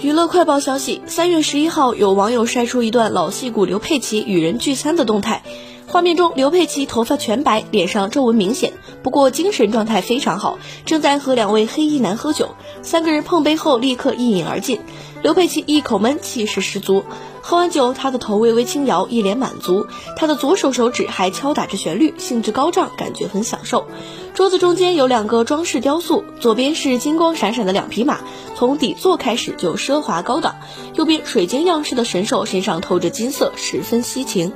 娱乐快报消息：三月十一号，有网友晒出一段老戏骨刘佩琦与人聚餐的动态。画面中，刘佩琦头发全白，脸上皱纹明显，不过精神状态非常好，正在和两位黑衣男喝酒。三个人碰杯后，立刻一饮而尽。刘佩琦一口闷，气势十足。喝完酒，他的头微微轻摇，一脸满足。他的左手手指还敲打着旋律，兴致高涨，感觉很享受。桌子中间有两个装饰雕塑，左边是金光闪闪的两匹马，从底座开始就奢华高档；右边水晶样式的神兽身上透着金色，十分稀情。